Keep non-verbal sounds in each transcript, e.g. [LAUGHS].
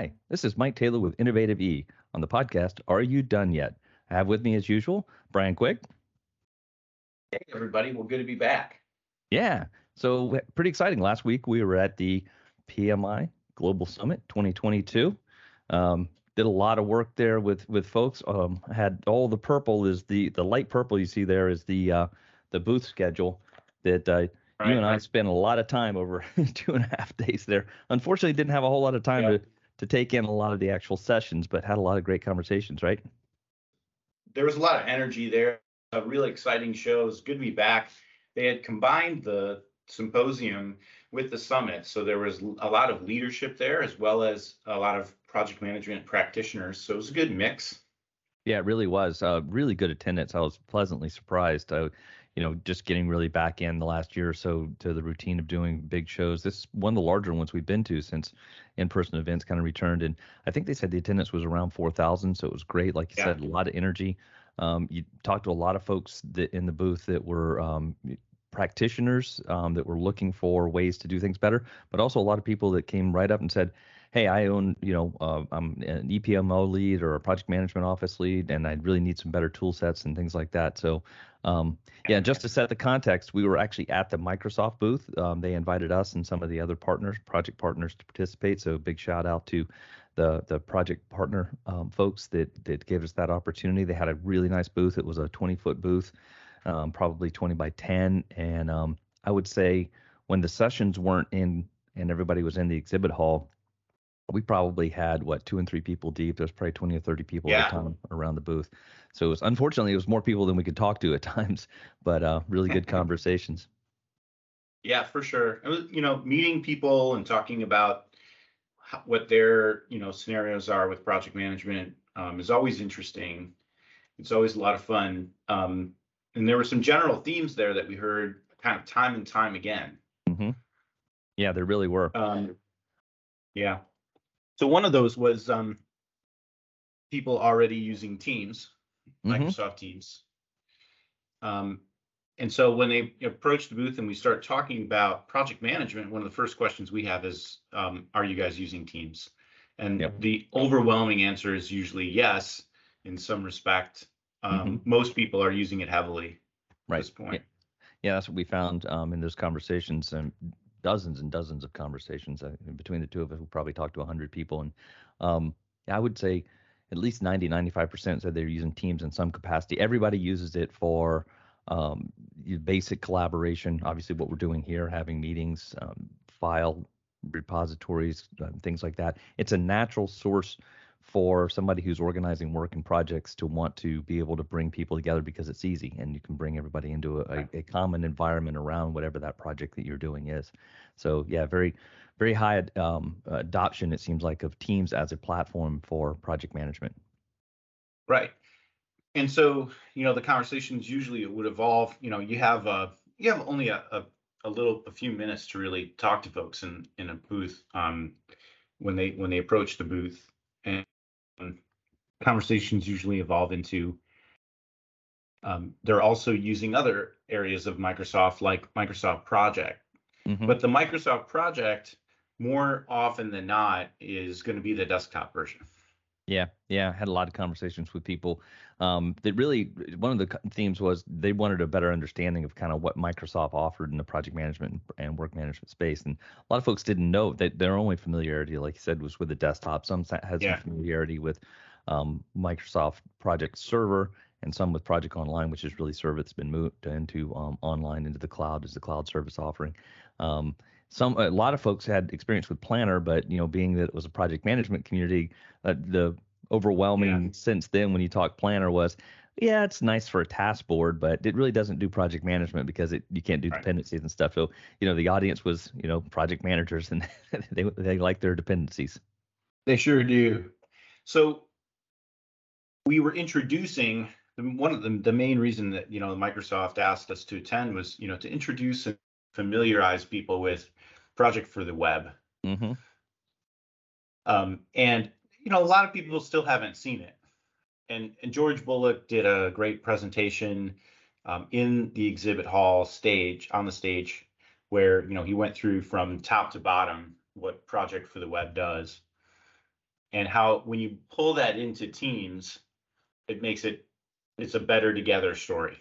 Hi, this is Mike Taylor with Innovative E on the podcast Are You Done Yet? I have with me, as usual, Brian Quick. Hey, everybody. Well, good to be back. Yeah. So, pretty exciting. Last week, we were at the PMI Global Summit 2022. Um, did a lot of work there with with folks. Um, had all the purple is the the light purple you see there is the uh, the booth schedule that uh, right, you and right. I spent a lot of time over [LAUGHS] two and a half days there. Unfortunately, didn't have a whole lot of time to to take in a lot of the actual sessions, but had a lot of great conversations. Right. There was a lot of energy there. A really exciting show. It was good to be back. They had combined the symposium with the summit, so there was a lot of leadership there as well as a lot of project management practitioners. So it was a good mix. Yeah, it really was. Uh, really good attendance. I was pleasantly surprised. Uh, you know, just getting really back in the last year or so to the routine of doing big shows. This is one of the larger ones we've been to since in-person events kind of returned. And I think they said the attendance was around 4,000. So it was great. Like you yeah. said, a lot of energy. Um, you talked to a lot of folks that in the booth that were um, practitioners um, that were looking for ways to do things better, but also a lot of people that came right up and said, hey, I own, you know, uh, I'm an EPMO lead or a project management office lead, and I really need some better tool sets and things like that. So, um, yeah, just to set the context, we were actually at the Microsoft booth. Um, they invited us and some of the other partners, project partners, to participate. So, big shout out to the the project partner um, folks that that gave us that opportunity. They had a really nice booth. It was a 20 foot booth, um, probably 20 by 10, and um, I would say when the sessions weren't in and everybody was in the exhibit hall we probably had what two and three people deep. There's probably 20 or 30 people yeah. at a time around the booth. So it was unfortunately it was more people than we could talk to at [LAUGHS] times, but uh, really good [LAUGHS] conversations. Yeah, for sure. It was, you know, meeting people and talking about what their you know scenarios are with project management um, is always interesting. It's always a lot of fun. Um, and there were some general themes there that we heard kind of time and time again. Mm-hmm. Yeah, there really were. Um, yeah. So one of those was um, people already using Teams, mm-hmm. Microsoft Teams. Um, and so when they approach the booth and we start talking about project management, one of the first questions we have is, um, are you guys using Teams? And yep. the overwhelming answer is usually yes, in some respect. Um, mm-hmm. Most people are using it heavily right. at this point. Yeah. yeah, that's what we found um, in those conversations. And dozens and dozens of conversations uh, between the two of us. We probably talked to 100 people, and um, I would say at least 90, 95% said they're using Teams in some capacity. Everybody uses it for um, basic collaboration. Obviously, what we're doing here, having meetings, um, file repositories, uh, things like that. It's a natural source for somebody who's organizing work and projects to want to be able to bring people together because it's easy and you can bring everybody into a, a, common environment around whatever that project that you're doing is. So yeah, very, very high um, adoption it seems like of Teams as a platform for project management. Right, and so you know the conversations usually it would evolve. You know, you have uh, you have only a, a, a little a few minutes to really talk to folks in in a booth um, when they when they approach the booth and conversations usually evolve into um, they're also using other areas of Microsoft, like Microsoft Project. Mm-hmm. But the Microsoft Project, more often than not, is going to be the desktop version. Yeah, yeah, I had a lot of conversations with people. Um, that really one of the themes was they wanted a better understanding of kind of what Microsoft offered in the project management and work management space, and a lot of folks didn't know that their only familiarity, like you said, was with the desktop. Some had yeah. some familiarity with um, Microsoft Project Server, and some with Project Online, which is really service that's been moved into um, online into the cloud as the cloud service offering. Um, some a lot of folks had experience with Planner, but you know, being that it was a project management community, uh, the overwhelming yeah. sense then when you talk Planner was, yeah, it's nice for a task board, but it really doesn't do project management because it you can't do right. dependencies and stuff. So you know, the audience was you know project managers and [LAUGHS] they they like their dependencies. They sure do. So we were introducing one of the, the main reason that you know Microsoft asked us to attend was you know to introduce and familiarize people with Project for the Web. Mm-hmm. Um, and you know a lot of people still haven't seen it. And, and George Bullock did a great presentation um, in the exhibit hall stage on the stage where you know he went through from top to bottom what Project for the Web does. and how when you pull that into teams, it makes it it's a better together story.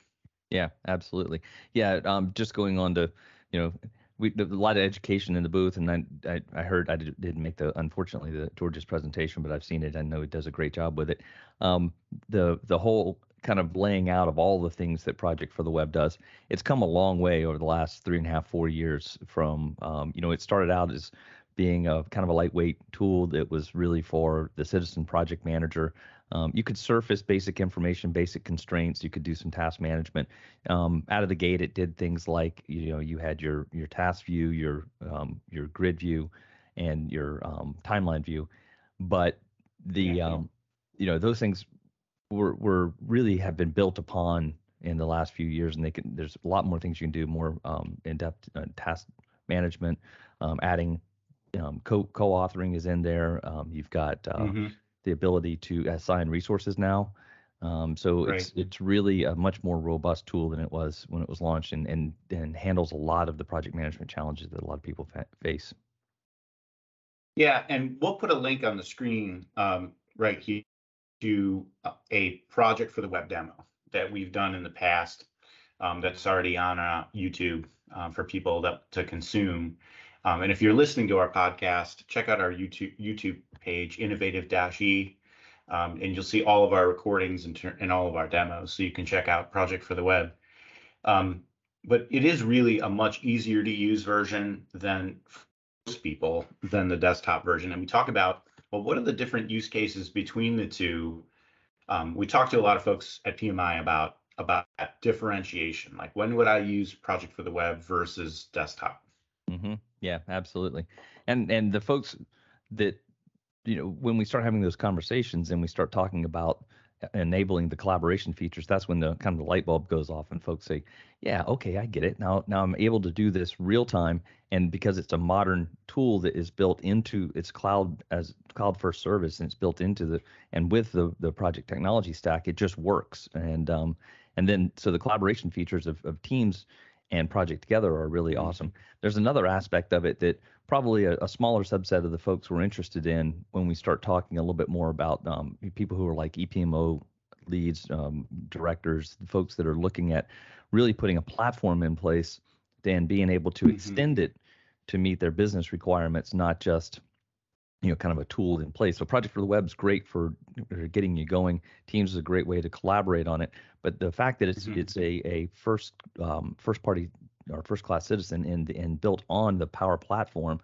Yeah, absolutely. Yeah, um, just going on to, you know, we a lot of education in the booth, and I I, I heard I did, didn't make the unfortunately the George's presentation, but I've seen it. I know he does a great job with it. Um, the the whole kind of laying out of all the things that Project for the Web does, it's come a long way over the last three and a half four years. From um, you know, it started out as being a kind of a lightweight tool that was really for the citizen project manager. Um, you could surface basic information, basic constraints. You could do some task management. Um, out of the gate, it did things like you know you had your your task view, your um, your grid view, and your um, timeline view. But the yeah. Um, you know those things were were really have been built upon in the last few years, and they can. There's a lot more things you can do, more um, in-depth uh, task management, adding um, co co-authoring is in there. Um, you've got uh, mm-hmm. the ability to assign resources now. Um, so right. it's it's really a much more robust tool than it was when it was launched, and and and handles a lot of the project management challenges that a lot of people fa- face. Yeah, and we'll put a link on the screen um, right here to a project for the web demo that we've done in the past. Um, that's already on uh, YouTube uh, for people that, to consume. Um, and if you're listening to our podcast, check out our YouTube YouTube page, Innovative-E, um, and you'll see all of our recordings and, ter- and all of our demos. So you can check out Project for the Web. Um, but it is really a much easier to use version than most people than the desktop version. And we talk about well, what are the different use cases between the two? Um, we talked to a lot of folks at PMI about about differentiation. Like when would I use Project for the Web versus desktop? Mm-hmm. Yeah, absolutely. And and the folks that you know when we start having those conversations and we start talking about enabling the collaboration features that's when the kind of the light bulb goes off and folks say yeah okay i get it. Now now i'm able to do this real time. And because it's a modern tool that is built into its cloud as cloud first service and it's built into the and with the the project technology stack it just works. And um and then so the collaboration features of, of teams and Project Together are really mm-hmm. awesome. There's another aspect of it that probably a, a, smaller subset of the folks were interested in when we start talking a little bit more about um, people who are like EPMO leads, um, directors, the folks that are looking at really putting a platform in place and being able to mm-hmm. extend it to meet their business requirements, not just you know kind of a tool in place. So Project for the Web is great for getting you going. Teams is a great way to collaborate on it. But the fact that it's mm-hmm. it's a a first um, first party or first class citizen and and built on the Power Platform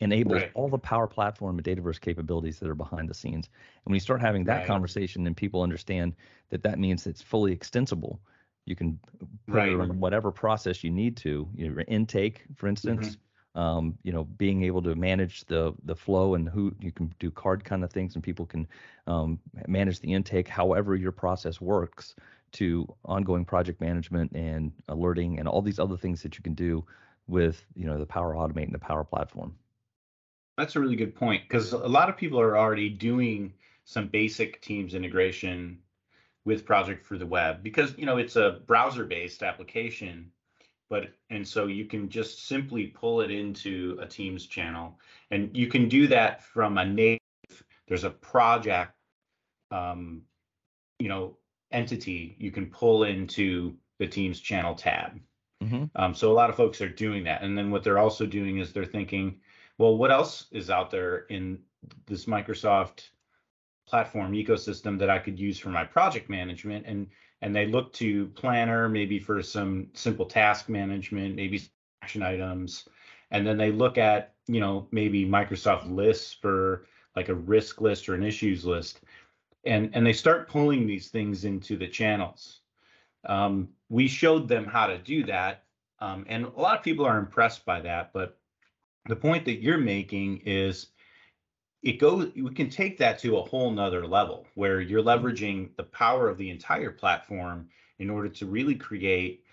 enables right. all the Power Platform and Dataverse capabilities that are behind the scenes. And when you start having that right. conversation and people understand that that means it's fully extensible, you can put right. it in whatever process you need to. Your intake, for instance. Mm-hmm um, you know, being able to manage the the flow and who you can do card kind of things, and people can um, manage the intake, however your process works, to ongoing project management and alerting and all these other things that you can do with you know the Power Automate and the Power Platform. That's a really good point because a lot of people are already doing some basic Teams integration with Project for the Web because you know it's a browser-based application but and so you can just simply pull it into a Teams channel, and you can do that from a native. There's a project, um, you know, entity you can pull into the Teams channel tab. Mm-hmm. Um, so a lot of folks are doing that, and then what they're also doing is they're thinking, well, what else is out there in this Microsoft platform ecosystem that I could use for my project management? And and they look to Planner maybe for some simple task management, maybe action items, and then they look at you know maybe Microsoft lists for like a risk list or an issues list, and and they start pulling these things into the channels. Um, we showed them how to do that, um, and a lot of people are impressed by that. But the point that you're making is it goes we can take that to a whole nother level where you're mm-hmm. leveraging the power of the entire platform in order to really create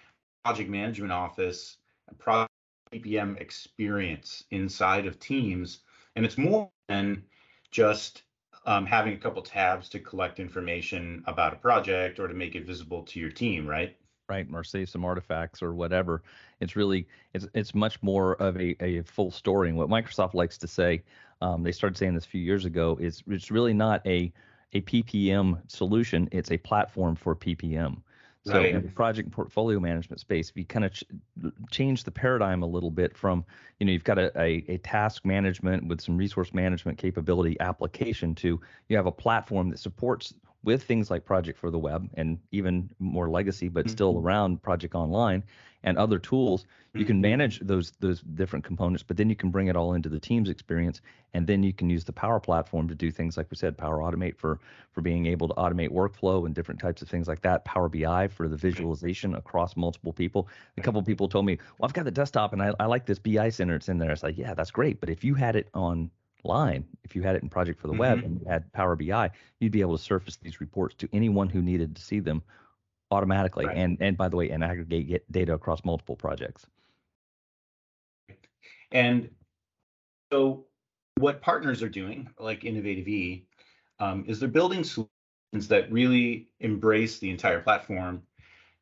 project management office and project PPM experience inside of teams and it's more than just um, having a couple tabs to collect information about a project or to make it visible to your team right right? Or save some artifacts or whatever. It's really it's it's much more of a, a full story. And what Microsoft likes to say, um, they started saying this a few years ago, is it's really not a a PPM solution. It's a platform for PPM. So right. in the project portfolio management space, if you kind of ch- change the paradigm a little bit from, you know, you've got a, a, a, task management with some resource management capability application to you have a platform that supports with things like Project for the Web and even more legacy, but mm-hmm. still around Project Online and other tools, you can mm-hmm. manage those those different components, but then you can bring it all into the Teams experience, and then you can use the Power Platform to do things like we said, Power Automate for for being able to automate workflow and different types of things like that. Power BI for the visualization across multiple people. A couple of people told me, "Well, I've got the desktop and I, I like this BI center. It's in there." It's like, yeah, that's great, but if you had it on line, if you had it in Project for the mm-hmm. Web and you had Power BI, you'd be able to surface these reports to anyone who needed to see them automatically. Right. And and by the way, and aggregate data across multiple projects. And so, what partners are doing, like Innovative E, um, is they're building solutions that really embrace the entire platform.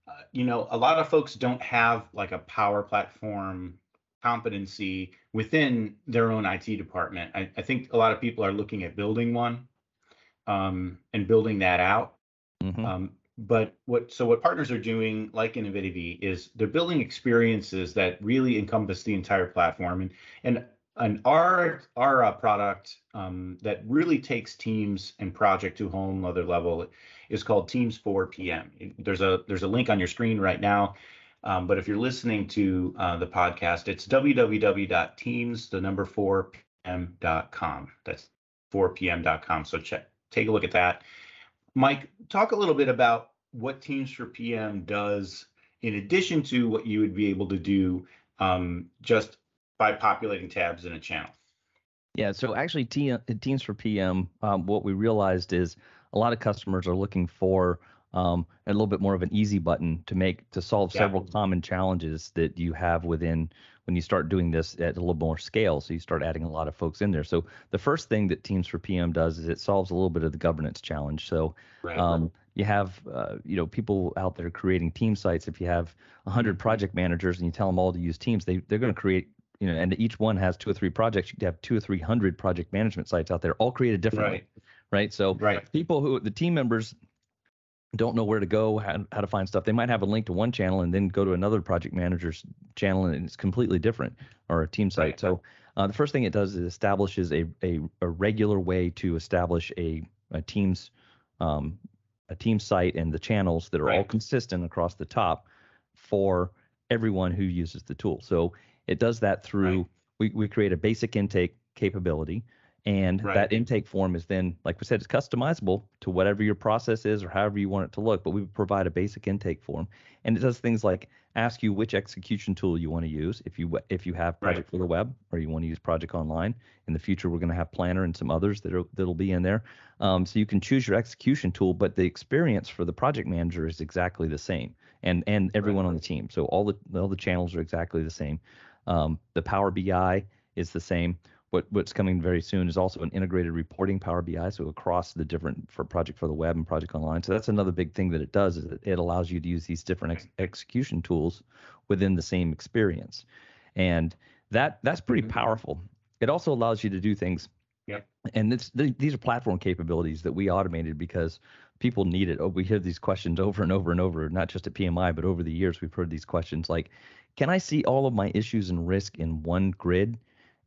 Uh, you know, a lot of folks don't have like a power platform competency within their own IT department. I, I think a lot of people are looking at building one um, and building that out. Mm-hmm. Um, but what so what partners are doing like innovative is they're building experiences that really encompass the entire platform. And and and our our uh, product um, that really takes teams and project to a whole another level is called teams 4 pm there's a there's a link on your screen right now. Um, but if you're listening to uh, the podcast it's www.teams the number 4 pm.com that's 4pm.com so check take a look at that Mike, talk a little bit about what Teams for PM does in addition to what you would be able to do um, just by populating tabs in a channel. Yeah, so actually, Teams for PM, um, what we realized is a lot of customers are looking for um, a little bit more of an easy button to make to solve yeah. several common challenges that you have within when you start doing this at a little more scale. So you start adding a lot of folks in there. So the first thing that Teams for PM does is it solves a little bit of the governance challenge. So right. um, you have uh, you know people out there creating team sites. If you have 100 mm-hmm. project managers and you tell them all to use Teams, they they're going to create you know, and each one has two or three projects. You have two or three hundred project management sites out there, all created differently, right? right? So right. people who the team members don't know where to go, how, how to find stuff. They might have a link to one channel and then go to another project manager's channel and it's completely different or a team site. Right. So uh, the first thing it does is establishes a, a, a regular way to establish a, a team's um, a team site and the channels that are right. all consistent across the top for everyone who uses the tool. So it does that through right. we, we create a basic intake capability and right. that intake form is then, like we said, it's customizable to whatever your process is or however you want it to look. But we provide a basic intake form, and it does things like ask you which execution tool you want to use. If you if you have Project right. for the Web or you want to use Project Online. In the future, we're going to have Planner and some others that are that'll be in there. Um, so you can choose your execution tool, but the experience for the project manager is exactly the same, and and everyone right. on the team. So all the all the channels are exactly the same. Um, the Power BI is the same what what's coming very soon is also an integrated reporting Power BI, so across the different for Project for the Web and Project Online. So that's another big thing that it does is it allows you to use these different ex- execution tools within the same experience, and that that's pretty mm-hmm. powerful. It also allows you to do things. Yep. And it's, these are platform capabilities that we automated because people need it. Oh, we hear these questions over and over and over, not just at PMI, but over the years we've heard these questions like, "Can I see all of my issues and risk in one grid?"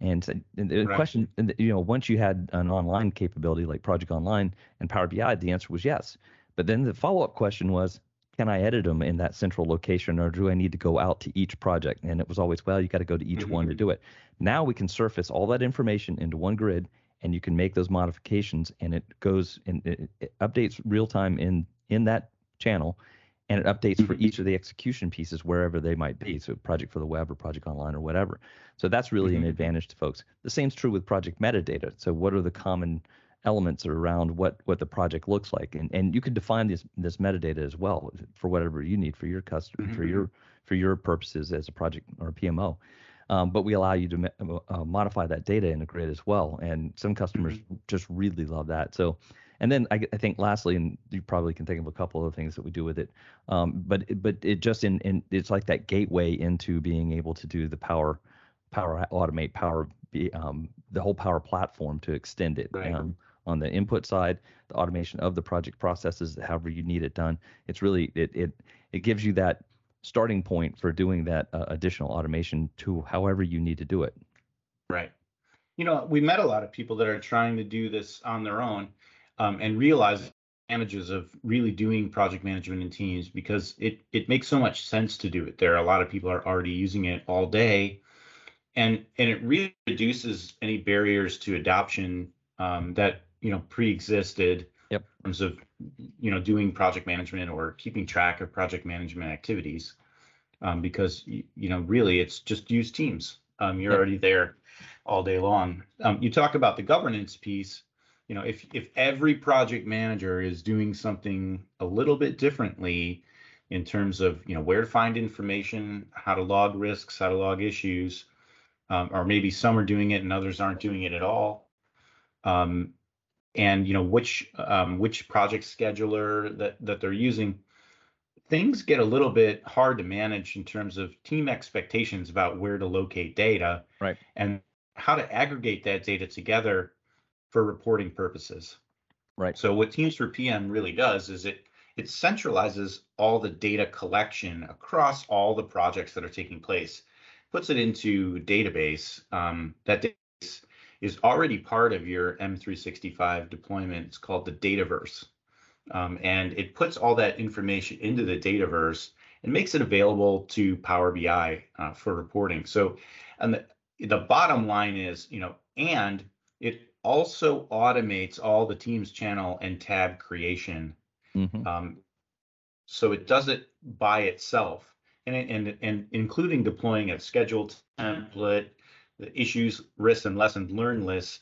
And, the right. question, you know, once you had an online capability like Project Online and Power BI, the answer was yes. But then the follow up question was, can I edit them in that central location or do I need to go out to each project? And it was always, well, you got to go to each mm-hmm. one to do it. Now we can surface all that information into one grid and you can make those modifications and it goes and it, it updates real time in in that channel and it updates for mm-hmm. each of the execution pieces wherever they might be. So project for the web or project online or whatever. So that's really mm-hmm. an advantage to folks. The same is true with project metadata. So what are the common elements around what what the project looks like and and you can define this this metadata as well for whatever you need for your customer mm-hmm. for your for your purposes as a project or a PMO um, but we allow you to uh, modify that data in a grid as well and some customers mm-hmm. just really love that so and then I, I, think lastly, and you probably can think of a couple of things that we do with it, um, but but it just in, in it's like that gateway into being able to do the power power automate power um, the whole power platform to extend it right. um, on the input side, the automation of the project processes, however you need it done. It's really it it it gives you that starting point for doing that uh, additional automation to however you need to do it. Right. You know, we met a lot of people that are trying to do this on their own um, and realize advantages of really doing project management in teams because it it makes so much sense to do it there. A lot of people are already using it all day, and and it really reduces any barriers to adoption um, that you know pre-existed yep. in terms of you know doing project management or keeping track of project management activities um, because you know really it's just use teams um, you're yep. already there all day long um, you talk about the governance piece you know if if every project manager is doing something a little bit differently in terms of you know where to find information how to log risks how to log issues um, or maybe some are doing it and others aren't doing it at all um, and you know which um, which project scheduler that that they're using things get a little bit hard to manage in terms of team expectations about where to locate data right. and how to aggregate that data together for reporting purposes right so what teams for pm really does is it it centralizes all the data collection across all the projects that are taking place puts it into database um, that database is already part of your M365 deployment. It's called the Dataverse. Um, and it puts all that information into the Dataverse and makes it available to Power BI uh, for reporting. So, and the, the bottom line is, you know, and it also automates all the Teams channel and tab creation. Mm-hmm. Um, so it does it by itself, and, and and including deploying a scheduled template, the issues, risks, and lessons learned lists,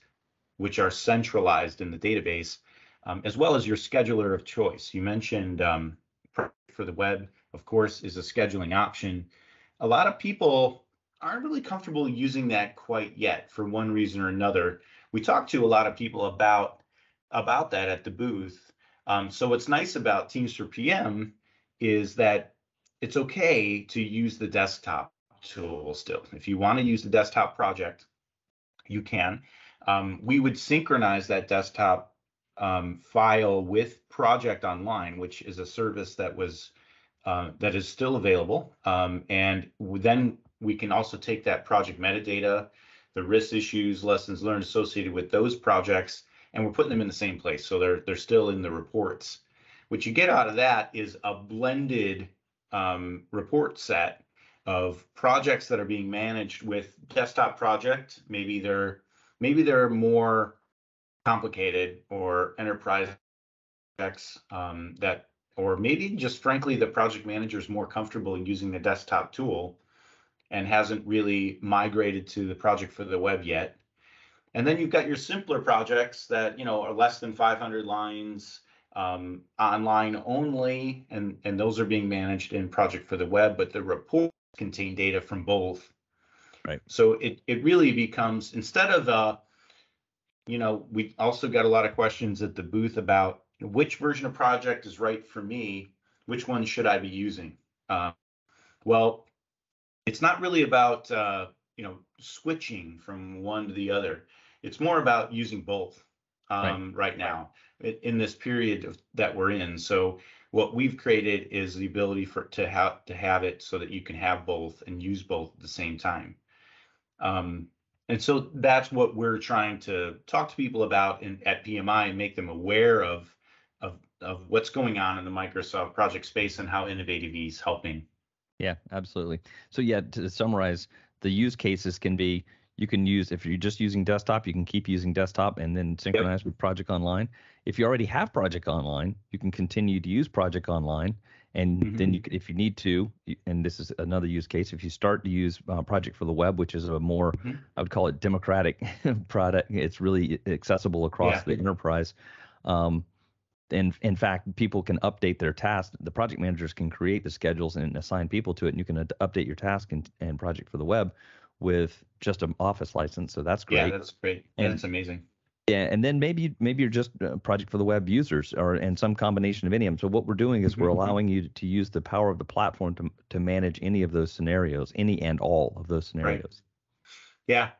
which are centralized in the database, um, as well as your scheduler of choice. You mentioned um, for the web, of course, is a scheduling option. A lot of people aren't really comfortable using that quite yet for one reason or another. We talked to a lot of people about about that at the booth. Um, so what's nice about Teams for PM is that it's okay to use the desktop tool still. If you want to use the desktop project, you can. Um, we would synchronize that desktop um, file with Project Online, which is a service that was uh, that is still available. Um, and then we can also take that project metadata, the risk issues, lessons learned associated with those projects, and we're putting them in the same place. So they're they're still in the reports. What you get out of that is a blended um, report set of projects that are being managed with desktop project. Maybe they're maybe they're more complicated or enterprise projects um, that, or maybe just frankly the project manager is more comfortable in using the desktop tool and hasn't really migrated to the project for the web yet. And then you've got your simpler projects that you know are less than 500 lines, um, online only, and and those are being managed in Project for the Web. But the report contain data from both. Right. So it it really becomes instead of uh, you know, we also got a lot of questions at the booth about which version of project is right for me. Which one should I be using? Uh, well, it's not really about uh, you know switching from one to the other. It's more about using both um, right. right now in this period of, that we're in. So what we've created is the ability for to have to have it so that you can have both and use both at the same time. Um, and so that's what we're trying to talk to people about in, at PMI and make them aware of, of of what's going on in the Microsoft project space and how Innovative is helping. Yeah, absolutely. So yeah, to summarize, the use cases can be you can use if you're just using desktop, you can keep using desktop and then synchronize yep. with Project Online. If you already have Project Online, you can continue to use Project Online, and mm-hmm. then you, if you need to, and this is another use case, if you start to use uh, Project for the Web, which is a more, mm-hmm. I would call it democratic [LAUGHS] product, it's really accessible across yeah. the enterprise. Um, and in fact, people can update their tasks. The project managers can create the schedules and assign people to it, and you can ad- update your task and, and Project for the Web with just an office license. So that's great. Yeah, that's great. And, that's amazing. Yeah, and then maybe maybe you're just a project for the web users, or and some combination of any of them. So what we're doing is we're mm-hmm. allowing you to use the power of the platform to to manage any of those scenarios, any and all of those scenarios. Right. Yeah.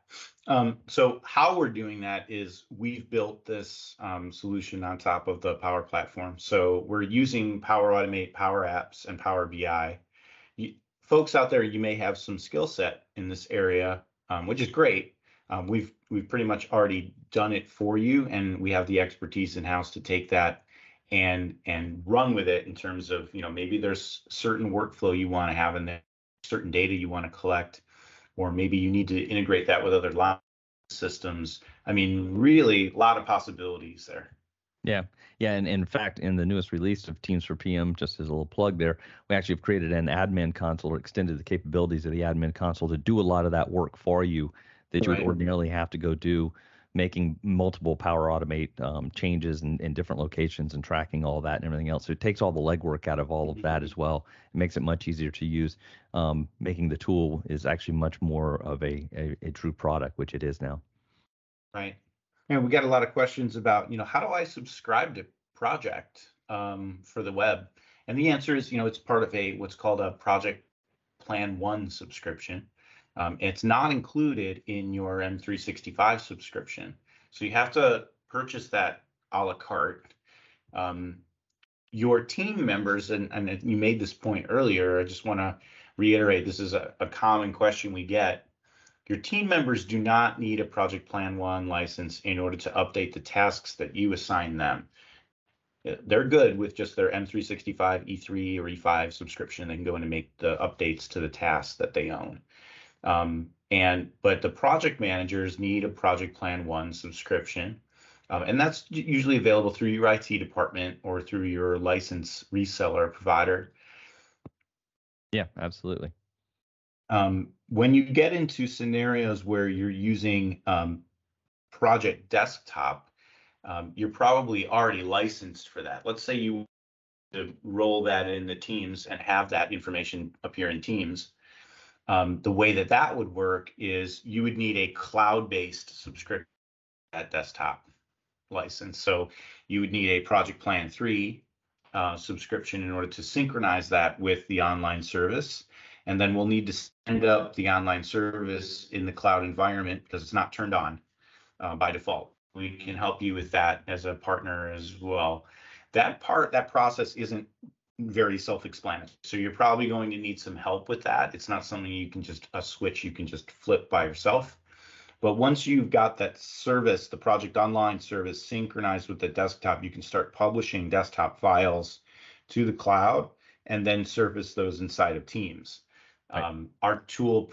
Um, so how we're doing that is we've built this um, solution on top of the Power Platform. So we're using Power Automate, Power Apps, and Power BI. You, folks out there, you may have some skill set in this area, um, which is great. Um, we've we've pretty much already done it for you, and we have the expertise in house to take that and and run with it in terms of you know maybe there's certain workflow you want to have in there, certain data you want to collect, or maybe you need to integrate that with other systems. I mean, really, a lot of possibilities there. Yeah, yeah, and in fact, in the newest release of Teams for PM, just as a little plug there, we actually have created an admin console or extended the capabilities of the admin console to do a lot of that work for you that you right. would ordinarily have to go do, making multiple Power Automate um, changes in, in, different locations and tracking all that and everything else. So it takes all the legwork out of all of that as well. It makes it much easier to use. Um, making the tool is actually much more of a, a, a true product, which it is now. Right. And we got a lot of questions about, you know, how do I subscribe to project um, for the web? And the answer is, you know, it's part of a what's called a project plan one subscription. Um, it's not included in your M365 subscription. So you have to purchase that a la carte. Um, your team members, and, and you made this point earlier, I just want to reiterate this is a, a common question we get. Your team members do not need a Project Plan One license in order to update the tasks that you assign them. They're good with just their M365 E3 or E5 subscription. They can go in and make the updates to the tasks that they own. Um, and but the project managers need a Project Plan One subscription, um, and that's usually available through your IT department or through your license reseller provider. Yeah, absolutely. Um, when you get into scenarios where you're using um, Project Desktop, um, you're probably already licensed for that. Let's say you roll that in the Teams and have that information appear in Teams. Um, the way that that would work is you would need a cloud-based subscription at desktop license. So you would need a Project Plan 3 uh, subscription in order to synchronize that with the online service. And then we'll need to send up the online service in the cloud environment because it's not turned on uh, by default. We can help you with that as a partner as well. That part, that process isn't very self-explanatory. So you're probably going to need some help with that. It's not something you can just a switch you can just flip by yourself. But once you've got that service, the project online service synchronized with the desktop, you can start publishing desktop files to the cloud and then surface those inside of Teams. Right. Um, our tool,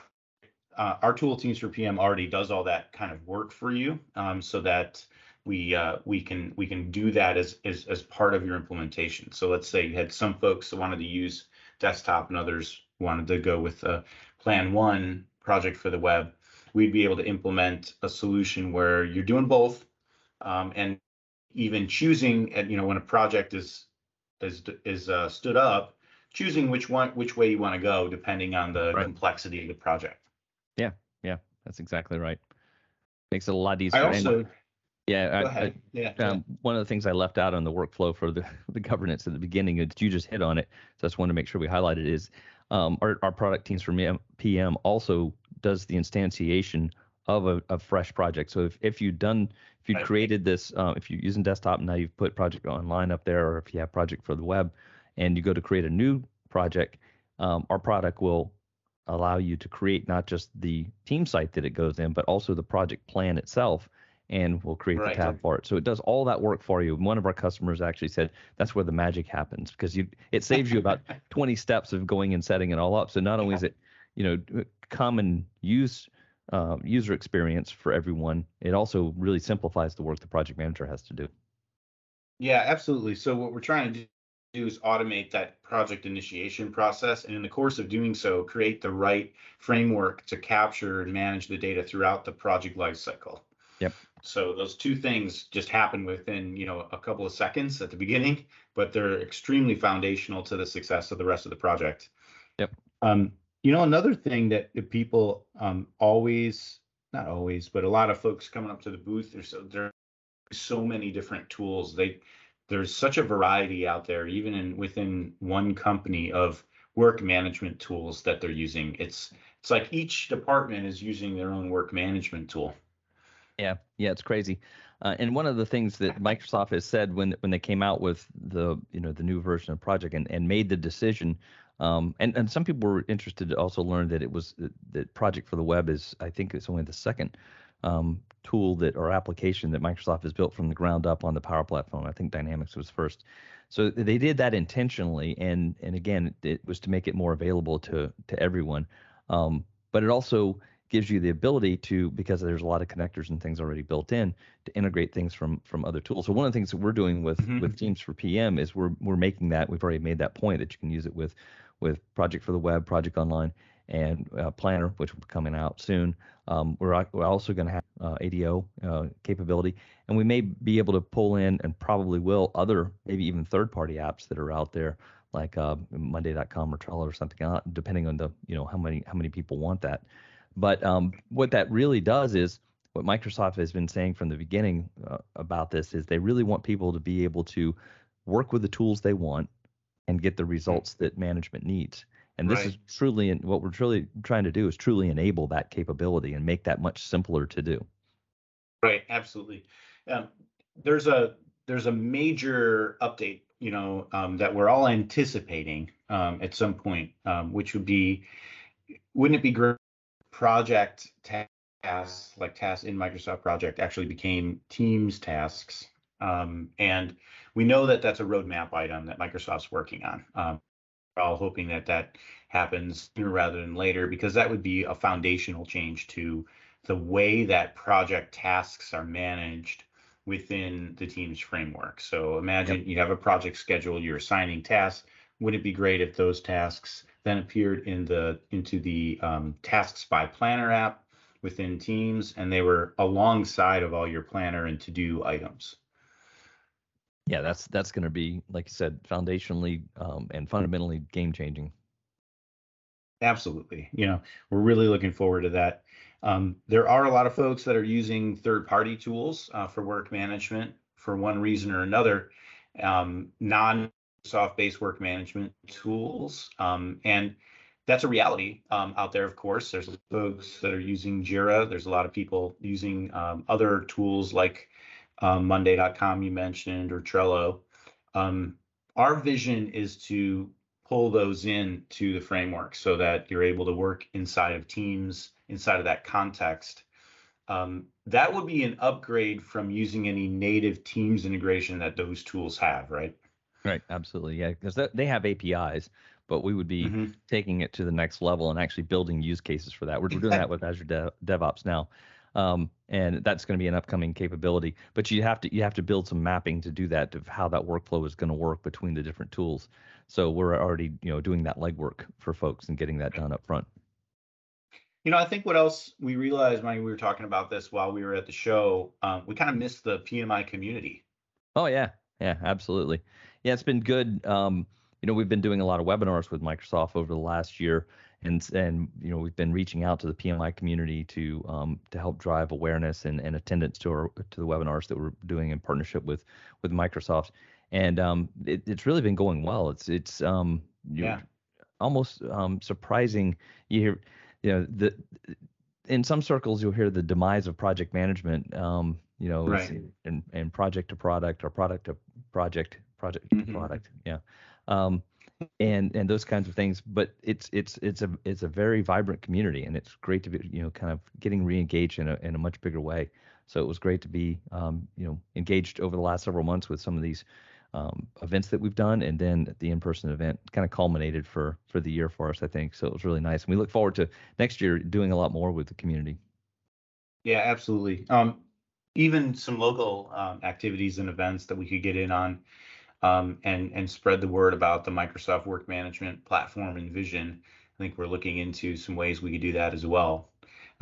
uh, our tool Teams for PM already does all that kind of work for you, um, so that we uh, we can we can do that as, as as part of your implementation. So let's say you had some folks that wanted to use desktop and others wanted to go with a plan one project for the web. We'd be able to implement a solution where you're doing both, um, and even choosing at you know when a project is is is uh, stood up, choosing which one which way you want to go depending on the right. complexity of the project. Yeah, yeah, that's exactly right. Makes it a lot easier. I also yeah, I, I, yeah. Um, one of the things I left out on the workflow for the, [LAUGHS] the governance at the beginning, that you just hit on it, so I just wanted to make sure we highlighted is um, our, our product teams for PM also does the instantiation of a, a fresh project. So if, if you've done, if you created this, uh, if you're using desktop now you've put project online up there, or if you have project for the web, and you go to create a new project, um, our product will allow you to create not just the team site that it goes in, but also the project plan itself and we'll create right. the tab for it. So it does all that work for you. One of our customers actually said that's where the magic happens because you it saves you about [LAUGHS] 20 steps of going and setting it all up. So not only is it you know common use uh, user experience for everyone, it also really simplifies the work the project manager has to do. Yeah, absolutely. So what we're trying to do is automate that project initiation process and in the course of doing so create the right framework to capture and manage the data throughout the project lifecycle Yep. So those two things just happen within, you know, a couple of seconds at the beginning, but they're extremely foundational to the success of the rest of the project. Yep. Um, you know, another thing that people um, always, not always, but a lot of folks coming up to the booth, they're so so many different tools. They there's such a variety out there, even in within one company of work management tools that they're using. It's it's like each department is using their own work management tool. Yeah, yeah, it's crazy. Uh, and one of the things that Microsoft has said when when they came out with the you know the new version of Project and, and made the decision, um, and and some people were interested to also learn that it was that Project for the Web is I think it's only the second um, tool that or application that Microsoft has built from the ground up on the Power Platform. I think Dynamics was first. So they did that intentionally, and and again, it was to make it more available to to everyone. Um, but it also gives you the ability to because there's a lot of connectors and things already built in to integrate things from from other tools. So one of the things that we're doing with mm-hmm. with Teams for PM is we're we're making that we've already made that point that you can use it with with Project for the Web, Project Online, and uh, Planner, which will be coming out soon. Um, we're, we're also going to have uh, ADO uh, capability, and we may be able to pull in, and probably will, other maybe even third-party apps that are out there, like uh, Monday.com or Trello or something, uh, depending on the you know how many how many people want that. But um, what that really does is what Microsoft has been saying from the beginning uh, about this is they really want people to be able to work with the tools they want and get the results that management needs. And this right. is truly what we're truly trying to do is truly enable that capability and make that much simpler to do. Right, absolutely. Um, there's a there's a major update, you know, um, that we're all anticipating um, at some point, um, which would be, wouldn't it be great? Project tasks like tasks in Microsoft Project actually became Teams tasks, um, and we know that that's a roadmap item that Microsoft's working on. Um, we're all hoping that that happens sooner rather than later because that would be a foundational change to the way that project tasks are managed within the Teams framework. So imagine yep. you have a project schedule, you're assigning tasks. Would it be great if those tasks then appeared in the into the um, tasks by planner app within Teams, and they were alongside of all your planner and to do items? Yeah, that's that's going to be, like you said, foundationally um, and fundamentally game changing. Absolutely. You know, we're really looking forward to that. Um, there are a lot of folks that are using third party tools uh, for work management for one reason or another, um, non Microsoft based work management tools. Um, and that's a reality um, out there, of course. There's folks that are using Jira. There's a lot of people using um, other tools like um, Monday.com you mentioned or Trello. Um, our vision is to pull those in to the framework so that you're able to work inside of teams, inside of that context. Um, that would be an upgrade from using any native Teams integration that those tools have, right? Right, absolutely, yeah, because they have APIs, but we would be mm-hmm. taking it to the next level and actually building use cases for that. We're, doing that with Azure Dev, DevOps now um, and that's going to be an upcoming capability. But you have to you have to build some mapping to do that of how that workflow is going to work between the different tools. So we're already you know doing that legwork for folks and getting that done up front. You know, I think what else we realized when we were talking about this while we were at the show, um, we kind of missed the PMI community. Oh yeah, yeah, absolutely. Yeah, it's been good. Um, you know, we've been doing a lot of webinars with Microsoft over the last year, and and you know we've been reaching out to the PMI community to um, to help drive awareness and, and attendance to our to the webinars that we're doing in partnership with with Microsoft, and um, it, it's really been going well. It's it's um, yeah. almost um, surprising. You hear, you know, the in some circles you'll hear the demise of project management. Um, you know, right. and and project to product or product to project, project mm-hmm. product. Yeah. Um, and and those kinds of things. But it's it's it's a it's a very vibrant community, and it's great to be you know kind of getting reengaged in a in a much bigger way. So it was great to be um, you know engaged over the last several months with some of these um, events that we've done, and then the in-person event kind of culminated for for the year for us, I think. So it was really nice, and we look forward to next year doing a lot more with the community. Yeah, absolutely. Um, even some local um, activities and events that we could get in on um, and and spread the word about the Microsoft Work Management platform and vision. I think we're looking into some ways we could do that as well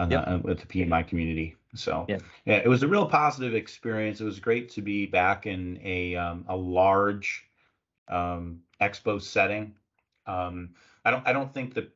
yep. uh, with the PMI community. So yeah. yeah. it was a real positive experience. It was great to be back in a um, a large um, expo setting. Um, I don't I don't think that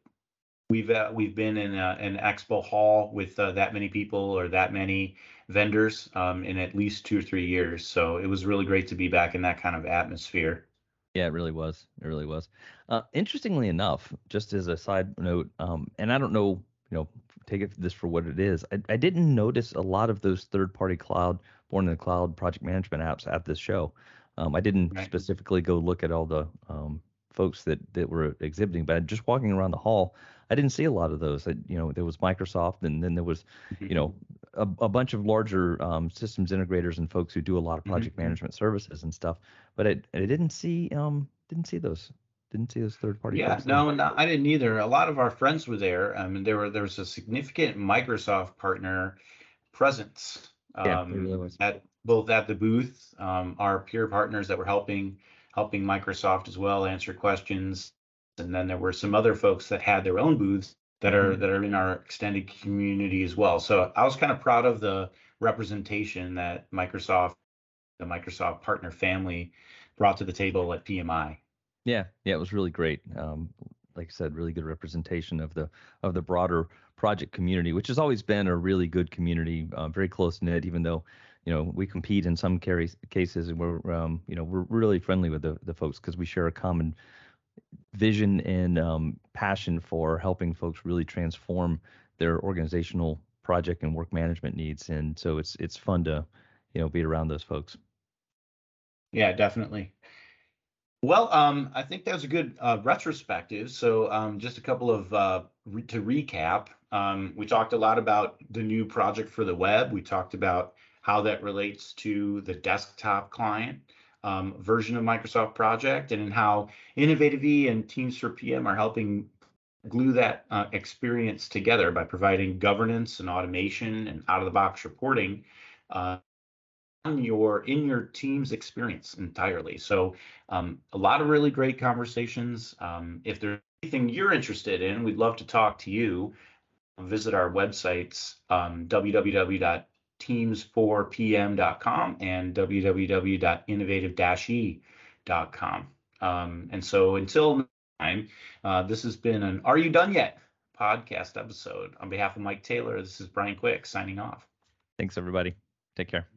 we've uh, we've been in a, an expo hall with uh, that many people or that many vendors um, in at least two or three years. So it was really great to be back in that kind of atmosphere. Yeah, it really was. It really was. Uh, interestingly enough, just as a side note, um, and I don't know, you know, take it this for what it is. I, I didn't notice a lot of those third-party cloud, born in the cloud project management apps at this show. Um, I didn't right. specifically go look at all the um, folks that that were exhibiting, but just walking around the hall, I didn't see a lot of those. I, you know, there was Microsoft, and then there was, mm-hmm. you know, a, a, bunch of larger um, systems integrators and folks who do a lot of mm-hmm, project mm-hmm. management services and stuff. But I, I didn't see um didn't see those didn't see those third party. Yeah, no, no, I didn't either. A lot of our friends were there. I mean, there were there was a significant Microsoft partner presence. Um, yeah, really was. At both at the booth, um, our peer partners that were helping helping Microsoft as well answer questions and then there were some other folks that had their own booths that are mm-hmm. that are in our extended community as well. So I was kind of proud of the representation that Microsoft, the Microsoft partner family, brought to the table at PMI. Yeah, yeah, it was really great. Um, like I said, really good representation of the of the broader project community, which has always been a really good community, uh, very close knit. Even though you know we compete in some cases, and we're um, you know we're really friendly with the the folks because we share a common vision and um, passion for helping folks really transform their organizational project and work management needs and so it's it's fun to you know be around those folks. Yeah definitely. Well um, i think that was a good uh, retrospective so um, just a couple of uh, re- to recap um, we talked a lot about the new project for the web. We talked about how that relates to the desktop client um, version of Microsoft Project and in how Innovative and Teams for PM are helping glue that uh, experience together by providing governance and automation and out of the box reporting uh, in your in your Teams experience entirely. So um, a lot of really great conversations. Um, if there's anything you're interested in, we'd love to talk to you. Visit our websites um, www teams4pm.com and www.innovative-e.com. Um, and so until time, uh, this has been an Are You Done Yet podcast episode. On behalf of Mike Taylor, this is Brian Quick signing off. Thanks, everybody. Take care.